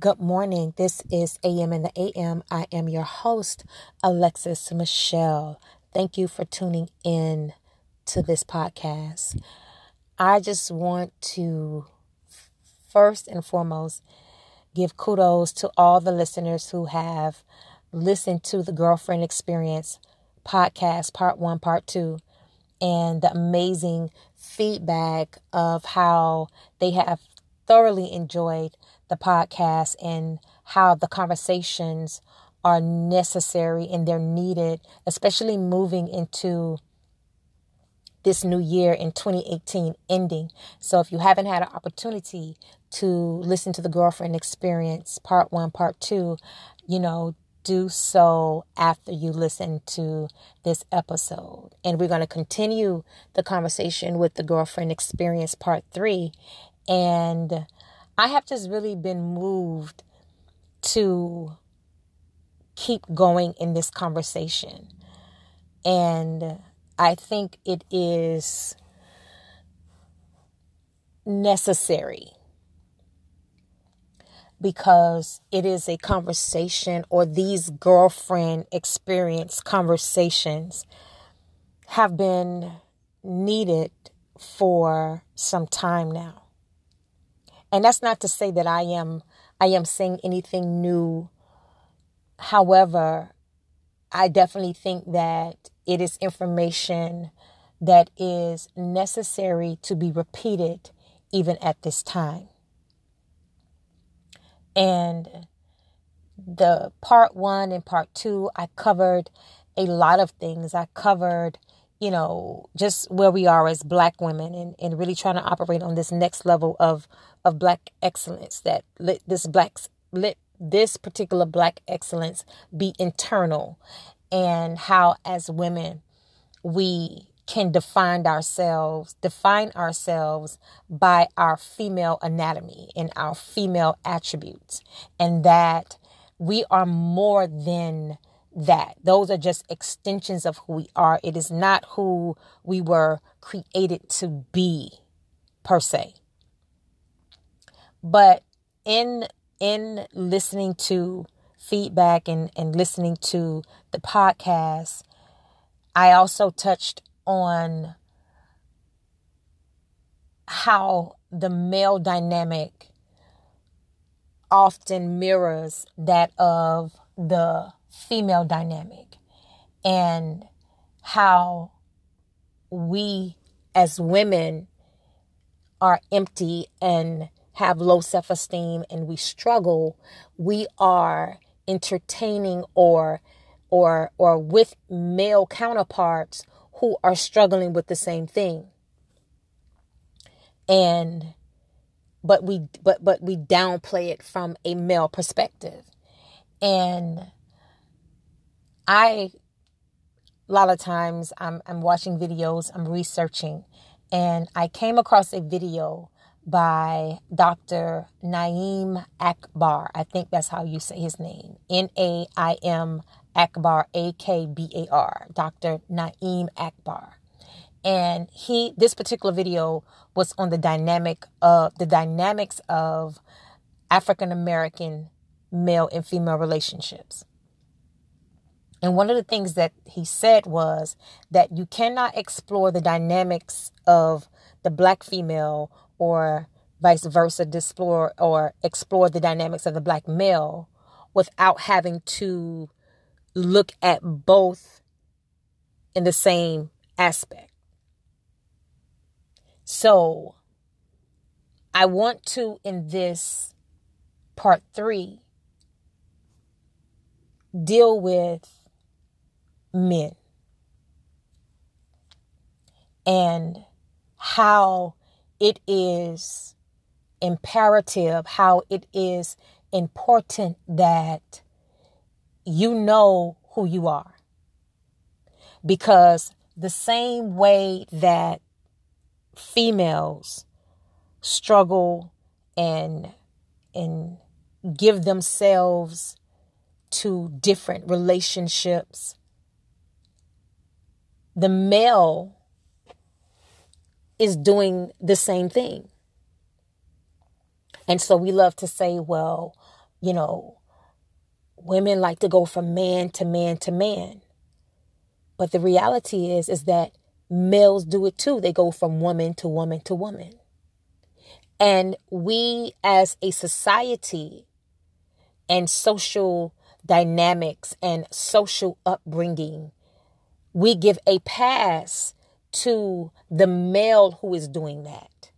Good morning. This is AM in the AM. I am your host, Alexis Michelle. Thank you for tuning in to this podcast. I just want to first and foremost give kudos to all the listeners who have listened to the Girlfriend Experience podcast, part one, part two, and the amazing feedback of how they have thoroughly enjoyed the podcast and how the conversations are necessary and they're needed, especially moving into this new year in 2018 ending. So if you haven't had an opportunity to listen to the girlfriend experience part 1 part 2, you know, do so after you listen to this episode. And we're going to continue the conversation with the girlfriend experience part 3 and I have just really been moved to keep going in this conversation. And I think it is necessary because it is a conversation or these girlfriend experience conversations have been needed for some time now. And that's not to say that I am I am saying anything new. However, I definitely think that it is information that is necessary to be repeated even at this time. And the part one and part two, I covered a lot of things. I covered you know, just where we are as black women and, and really trying to operate on this next level of of black excellence that let this black let this particular black excellence be internal and how as women we can define ourselves define ourselves by our female anatomy and our female attributes and that we are more than that. Those are just extensions of who we are. It is not who we were created to be per se. But in in listening to feedback and, and listening to the podcast, I also touched on how the male dynamic often mirrors that of the female dynamic and how we as women are empty and have low self esteem and we struggle, we are entertaining or or or with male counterparts who are struggling with the same thing. And but we but but we downplay it from a male perspective. And I a lot of times I'm I'm watching videos, I'm researching, and I came across a video by Dr. Naim Akbar. I think that's how you say his name. N A I M Akbar A K B A R. Dr. Naim Akbar. And he this particular video was on the dynamic of the dynamics of African American male and female relationships. And one of the things that he said was that you cannot explore the dynamics of the black female or vice versa, explore or explore the dynamics of the black male without having to look at both in the same aspect. So I want to, in this part three, deal with men and how it is imperative, how it is important that you know who you are. Because the same way that females struggle and and give themselves to different relationships the male is doing the same thing. And so we love to say, well, you know, women like to go from man to man to man. But the reality is is that males do it too. They go from woman to woman to woman. And we as a society and social dynamics and social upbringing, we give a pass to the male who is doing that.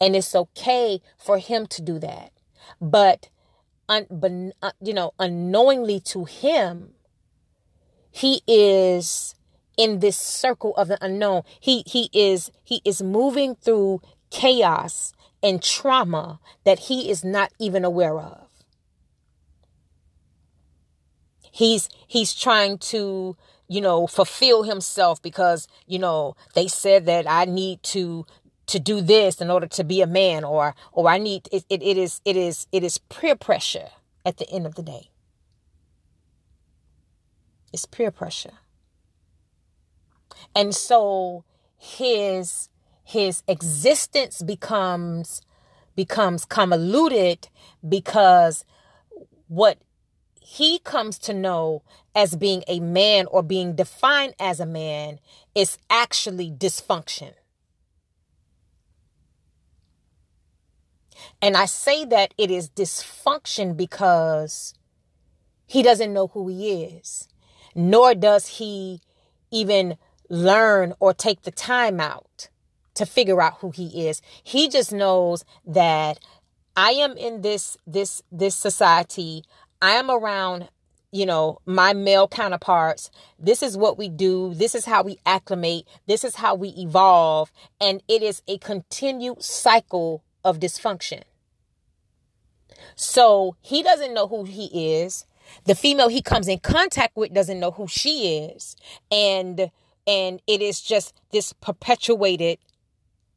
And it's okay for him to do that. But, un, uh, you know, unknowingly to him, he is in this circle of the unknown. He he is he is moving through chaos and trauma that he is not even aware of. He's he's trying to, you know, fulfill himself because, you know, they said that I need to to do this in order to be a man or or I need it, it, it is it is it is peer pressure at the end of the day. It's peer pressure. And so his his existence becomes becomes convoluted because what he comes to know as being a man or being defined as a man is actually dysfunction. And I say that it is dysfunction because he doesn't know who he is, nor does he even learn or take the time out to figure out who he is. He just knows that I am in this this this society. I am around you know, my male counterparts. This is what we do. This is how we acclimate. This is how we evolve. And it is a continued cycle of dysfunction. So he doesn't know who he is. The female he comes in contact with doesn't know who she is. And and it is just this perpetuated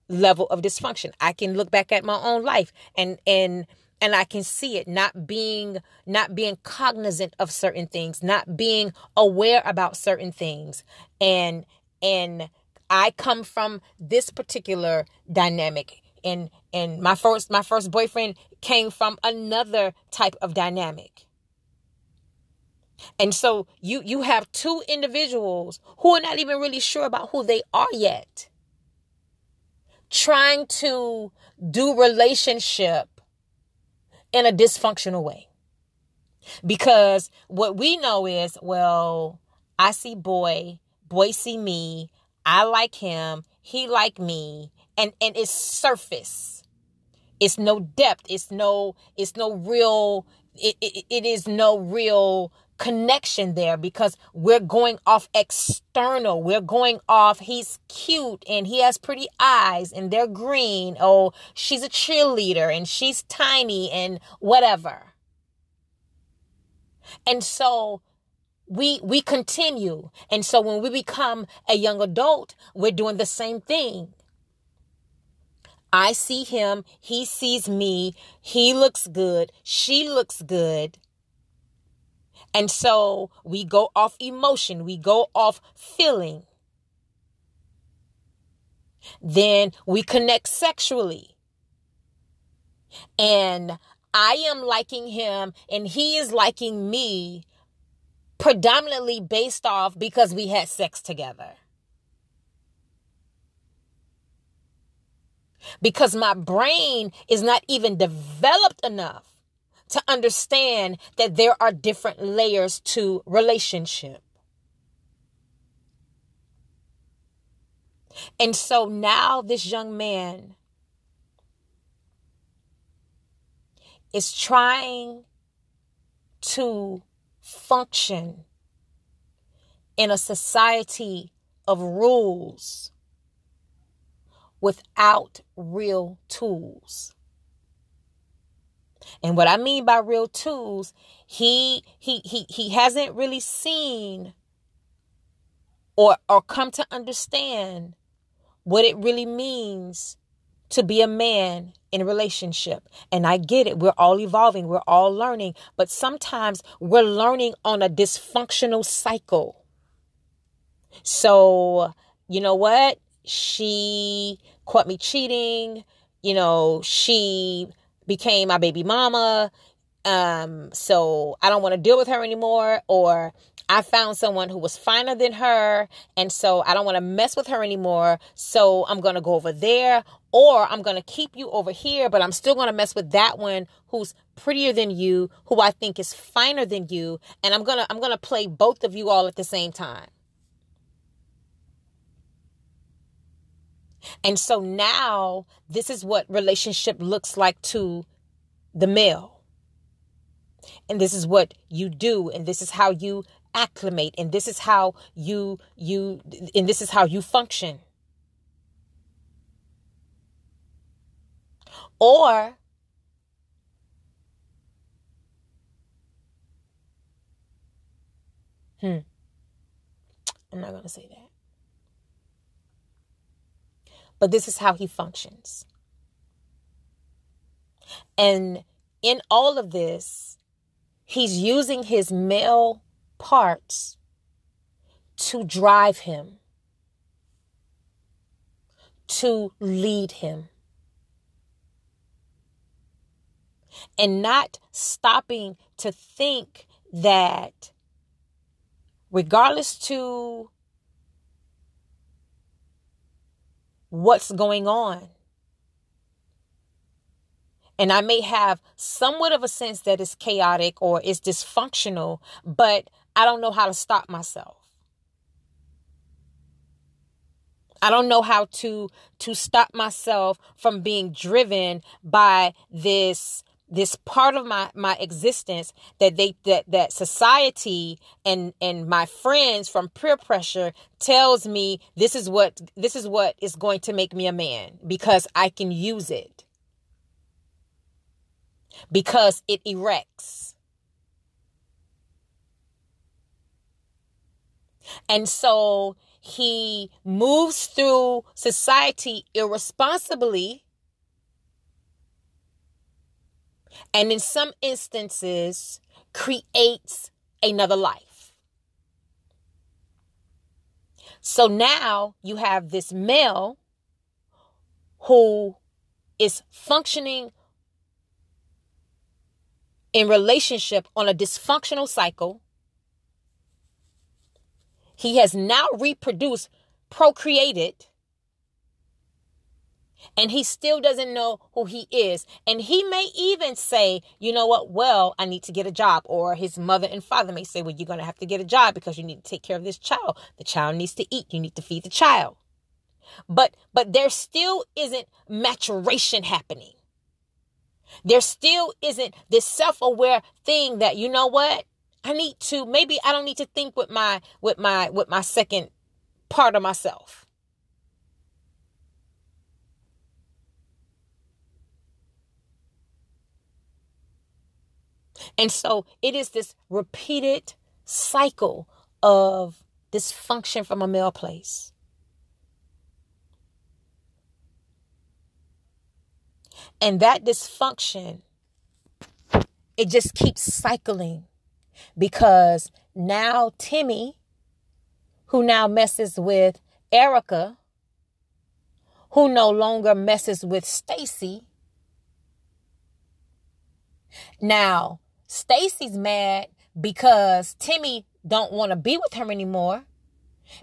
level of dysfunction. I can look back at my own life and and and I can see it not being not being cognizant of certain things, not being aware about certain things. And and I come from this particular dynamic and and my first my first boyfriend came from another type of dynamic. And so you you have two individuals who are not even really sure about who they are yet. Trying to do relationship in a dysfunctional way. Because what we know is, well, I see boy, boy see me, I like him, he like me, and and it's surface. It's no depth, it's no it's no real it, it, it is no real connection there because we're going off external. We're going off, he's cute and he has pretty eyes and they're green. Oh, she's a cheerleader and she's tiny and whatever. And so we we continue. And so when we become a young adult, we're doing the same thing. I see him, he sees me, he looks good, she looks good. And so we go off emotion, we go off feeling. Then we connect sexually. And I am liking him and he is liking me predominantly based off because we had sex together. Because my brain is not even developed enough to understand that there are different layers to relationship. And so now this young man is trying to function in a society of rules without real tools. And what I mean by real tools, he he he he hasn't really seen or or come to understand what it really means to be a man in a relationship. And I get it. We're all evolving. We're all learning. But sometimes we're learning on a dysfunctional cycle. So, you know what? She caught me cheating. You know, she became my baby mama. um, so I don't want to deal with her anymore, or I found someone who was finer than her, and so I don't want to mess with her anymore. So I'm going to go over there, or I'm going to keep you over here, but I'm still going to mess with that one who's prettier than you, who I think is finer than you, and I'm going to I'm going to play both of you all at the same time. And so now this is what relationship looks like to the male. And this is what you do and this is how you acclimate and this is how you you and this is how you function. Or Hmm. I'm not going to say that. But this is how he functions. And in all of this, he's using his male parts to drive him, to lead him. And not stopping to think that regardless to what's going on. And I may have somewhat of a sense that it's chaotic or it's dysfunctional, but I don't know how to stop myself. I don't know how to to stop myself from being driven by this this part of my my existence that they that that society and and my friends from peer pressure tells me this is what this is what is going to make me a man because I can use it. Because it erects. And so he moves through society irresponsibly and in some instances creates another life. So now you have this male who is functioning in relationship on a dysfunctional cycle. He has now reproduced, procreated, and he still doesn't know who he is. And he may even say, you know what, well, I need to get a job. Or his mother and father may say, well, you're going to have to get a job because you need to take care of this child. The child needs to eat. You need to feed the child. But, but there still isn't maturation happening. There still isn't this self-aware thing that, you know what, I need to, maybe I don't need to think with my, with my, with my second part of myself. And so it is this repeated cycle of dysfunction from a male place. And that dysfunction, it just keeps cycling because now Timmy, who now messes with Erica, who no longer messes with Stacy. Now, Stacy's mad because Timmy don't want to be with her anymore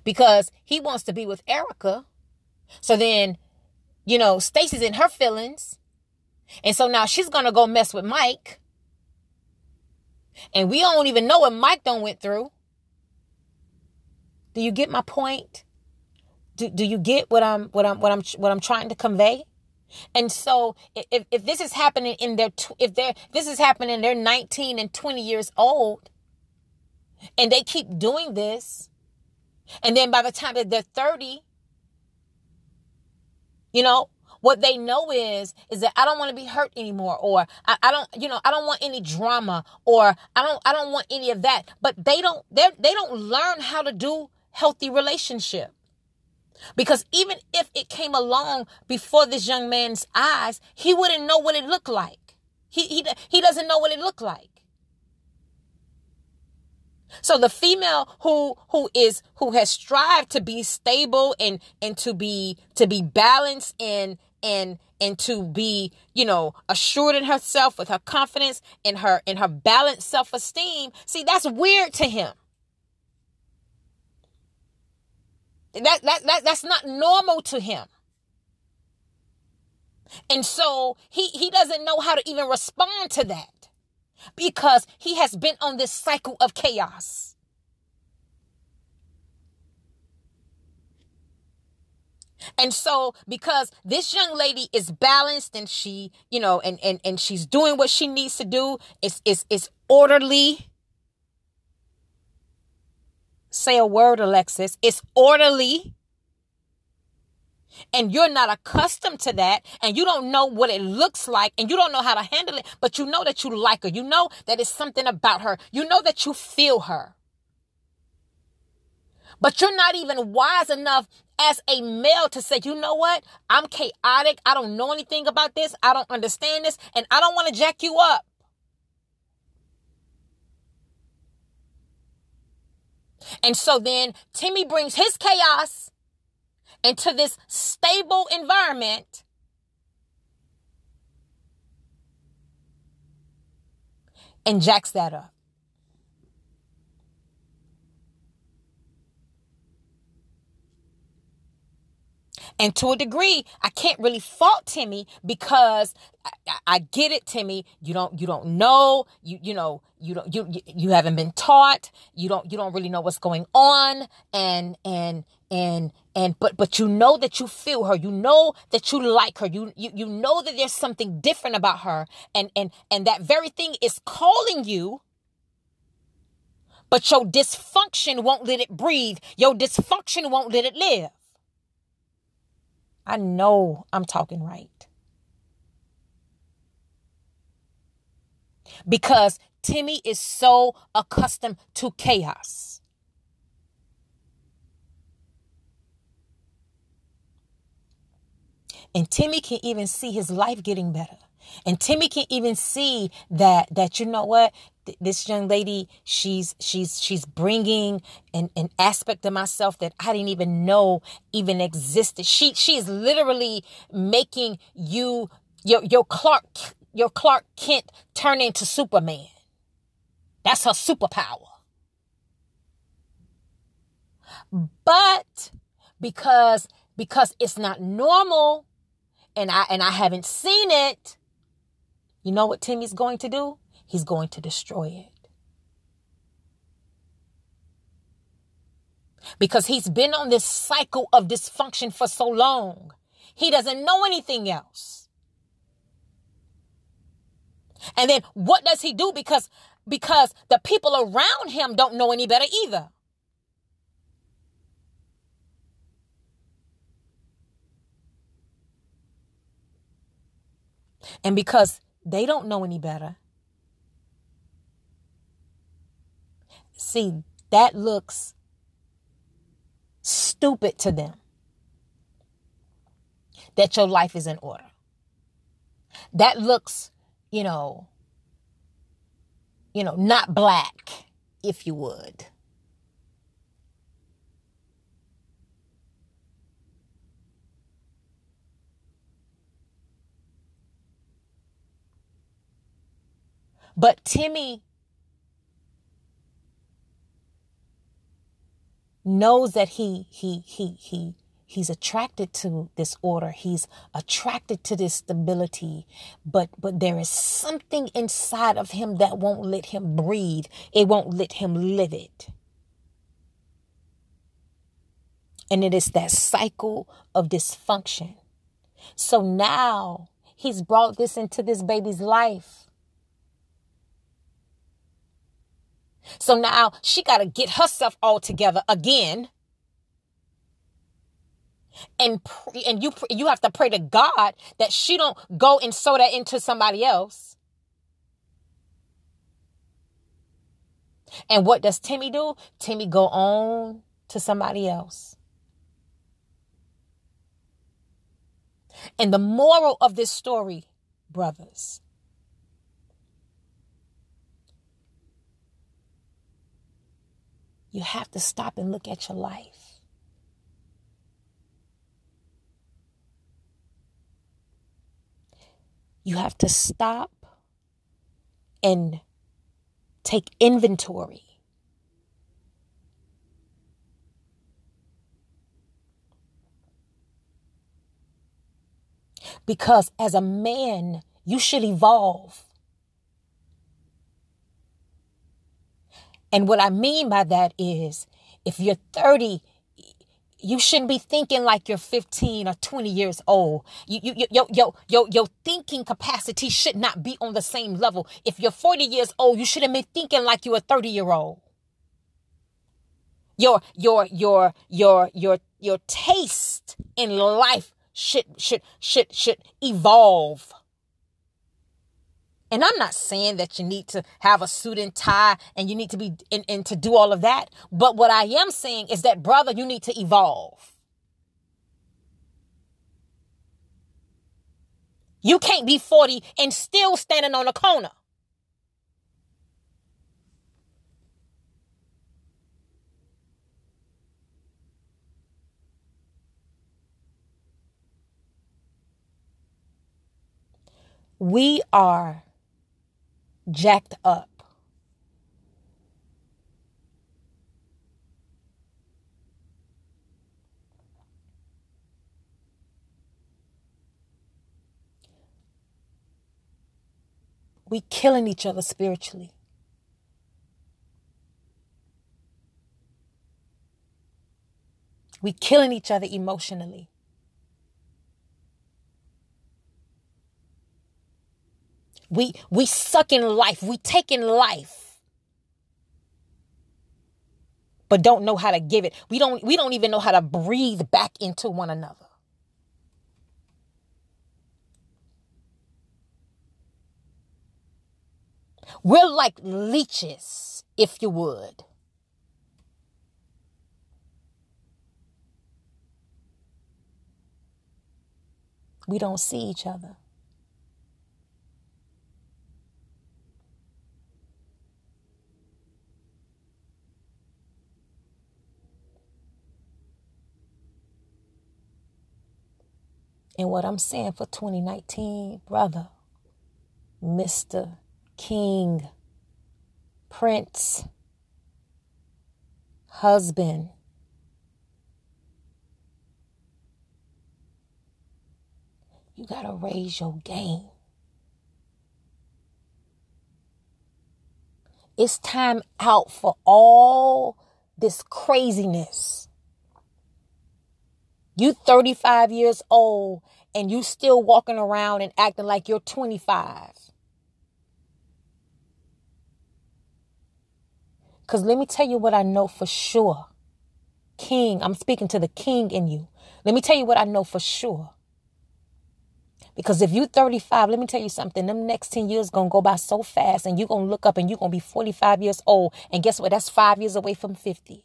because he wants to be with Erica. So then, you know, Stacy's in her feelings. And so now she's going to go mess with Mike. And we don't even know what Mike don't went through. Do you get my point? Do, do you get what I'm what I'm what I'm what I'm trying to convey? And so if, if this is happening in their, if they're, this is happening, they're 19 and 20 years old and they keep doing this. And then by the time that they're 30, you know, what they know is, is that I don't want to be hurt anymore, or I, I don't, you know, I don't want any drama, or I don't, I don't want any of that. But they don't, they they don't learn how to do healthy relationship. Because even if it came along before this young man's eyes, he wouldn't know what it looked like. He, he, he doesn't know what it looked like. So the female who who is who has strived to be stable and and to be to be balanced in and and to be you know assured in herself with her confidence in her in her balanced self-esteem see that's weird to him that, that, that that's not normal to him and so he he doesn't know how to even respond to that because he has been on this cycle of chaos And so because this young lady is balanced and she, you know, and and and she's doing what she needs to do, it's it's it's orderly. Say a word, Alexis. It's orderly. And you're not accustomed to that, and you don't know what it looks like, and you don't know how to handle it, but you know that you like her. You know that it's something about her. You know that you feel her. But you're not even wise enough as a male to say, you know what? I'm chaotic. I don't know anything about this. I don't understand this. And I don't want to jack you up. And so then Timmy brings his chaos into this stable environment. And jacks that up. And to a degree, I can't really fault Timmy because I, I, get it, Timmy. You don't, you don't know, you, you know, you don't, you, you haven't been taught. You don't, you don't really know what's going on. And, and, and, and, but, but you know that you feel her. You know that you like her. You, you, you know that there's something different about her. And, and, and that very thing is calling you but your dysfunction won't let it breathe. Your dysfunction won't let it live. I know I'm talking right. Because Timmy is so accustomed to chaos. And Timmy can even see his life getting better. And Timmy can even see that that you know what this young lady she's she's she's bringing an, an aspect of myself that i didn't even know even existed. She she is literally making you your your clark your clark kent turn into superman. That's her superpower. But because because it's not normal and i and i haven't seen it you know what timmy's going to do he's going to destroy it. Because he's been on this cycle of dysfunction for so long. He doesn't know anything else. And then what does he do? Because because the people around him don't know any better either. And because they don't know any better, See, that looks stupid to them. That your life is in order. That looks, you know, you know, not black, if you would. But Timmy knows that he he he he he's attracted to this order. He's attracted to this stability. But but there is something inside of him that won't let him breathe. It won't let him live it. And it is that cycle of dysfunction. So now he's brought this into this baby's life So now she got to get herself all together again. And and you you have to pray to God that she don't go and sow that into somebody else. And what does Timmy do? Timmy go on to somebody else. And the moral of this story, brothers, You have to stop and look at your life. You have to stop and take inventory. Because as a man, you should evolve. And what I mean by that is if you're 30, you shouldn't be thinking like you're 15 or 20 years old. You, you, your, your, your, your thinking capacity should not be on the same level. If you're 40 years old, you shouldn't be thinking like you're a 30 year old. Your, your, your, your, your, your taste in life should, should, should, should evolve. And I'm not saying that you need to have a suit and tie and you need to be and, to do all of that. But what I am saying is that, brother, you need to evolve. You can't be 40 and still standing on a corner. We are jacked up. We killing each other spiritually. We killing each other emotionally. We we suck in life. We take in life. But don't know how to give it. We don't we don't even know how to breathe back into one another. We're like leeches, if you would. We don't see each other. And what I'm saying for 2019, brother, Mr. King, Prince, husband, you got to raise your game. It's time out for all this craziness. You 35 years old and you still walking around and acting like you're 25. Cuz let me tell you what I know for sure. King, I'm speaking to the king in you. Let me tell you what I know for sure. Because if you 35, let me tell you something, them next 10 years going to go by so fast and you're going to look up and you're going to be 45 years old. And guess what? That's five years away from 50.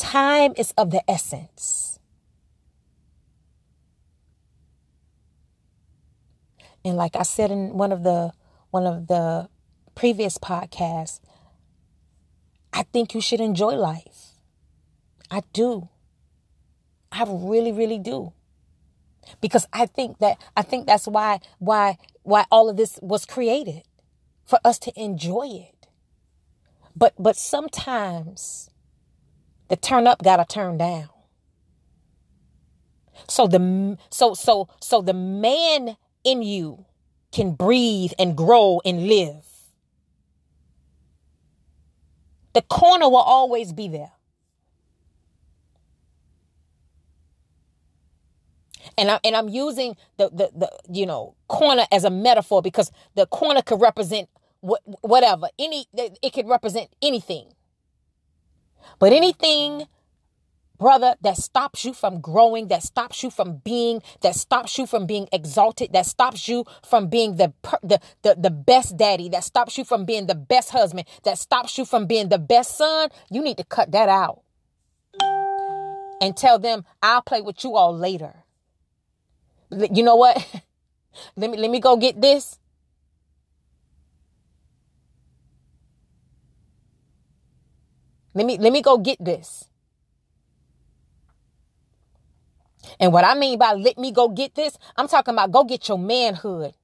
Time is of the essence. And like I said in one of the one of the previous podcasts, I think you should enjoy life. I do. I really really do. Because I think that I think that's why why why all of this was created for us to enjoy it. But but sometimes the turn up got to turn down. So the so so so the man in you can breathe and grow and live. The corner will always be there. And I and I'm using the the, the you know corner as a metaphor because the corner could represent what whatever any it could represent anything. But anything, brother, that stops you from growing, that stops you from being, that stops you from being exalted, that stops you from being the, the, the, the best daddy, that stops you from being the best husband, that stops you from being the best son, you need to cut that out. And tell them, I'll play with you all later. You know what? let me let me go get this. Let me let me go get this. And what I mean by let me go get this, I'm talking about go get your manhood.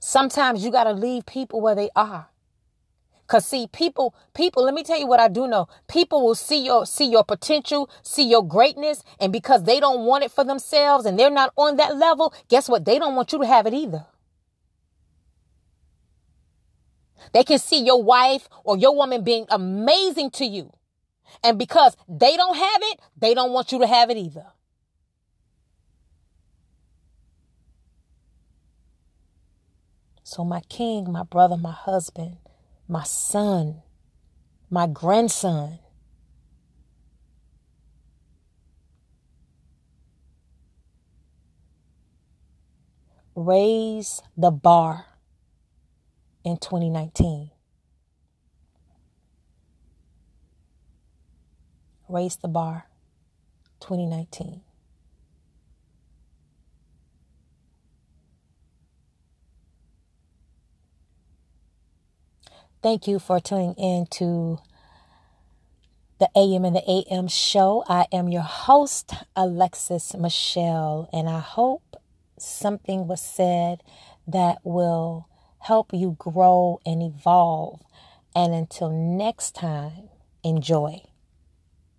Sometimes you got to leave people where they are. Cause see, people, people, let me tell you what I do know. People will see your see your potential, see your greatness, and because they don't want it for themselves and they're not on that level, guess what? They don't want you to have it either. They can see your wife or your woman being amazing to you. And because they don't have it, they don't want you to have it either. So, my king, my brother, my husband, my son, my grandson, raise the bar in 2019. Raise the bar 2019. Thank you for tuning in to the AM and the AM show. I am your host, Alexis Michelle, and I hope something was said that will help you grow and evolve. And until next time, enjoy.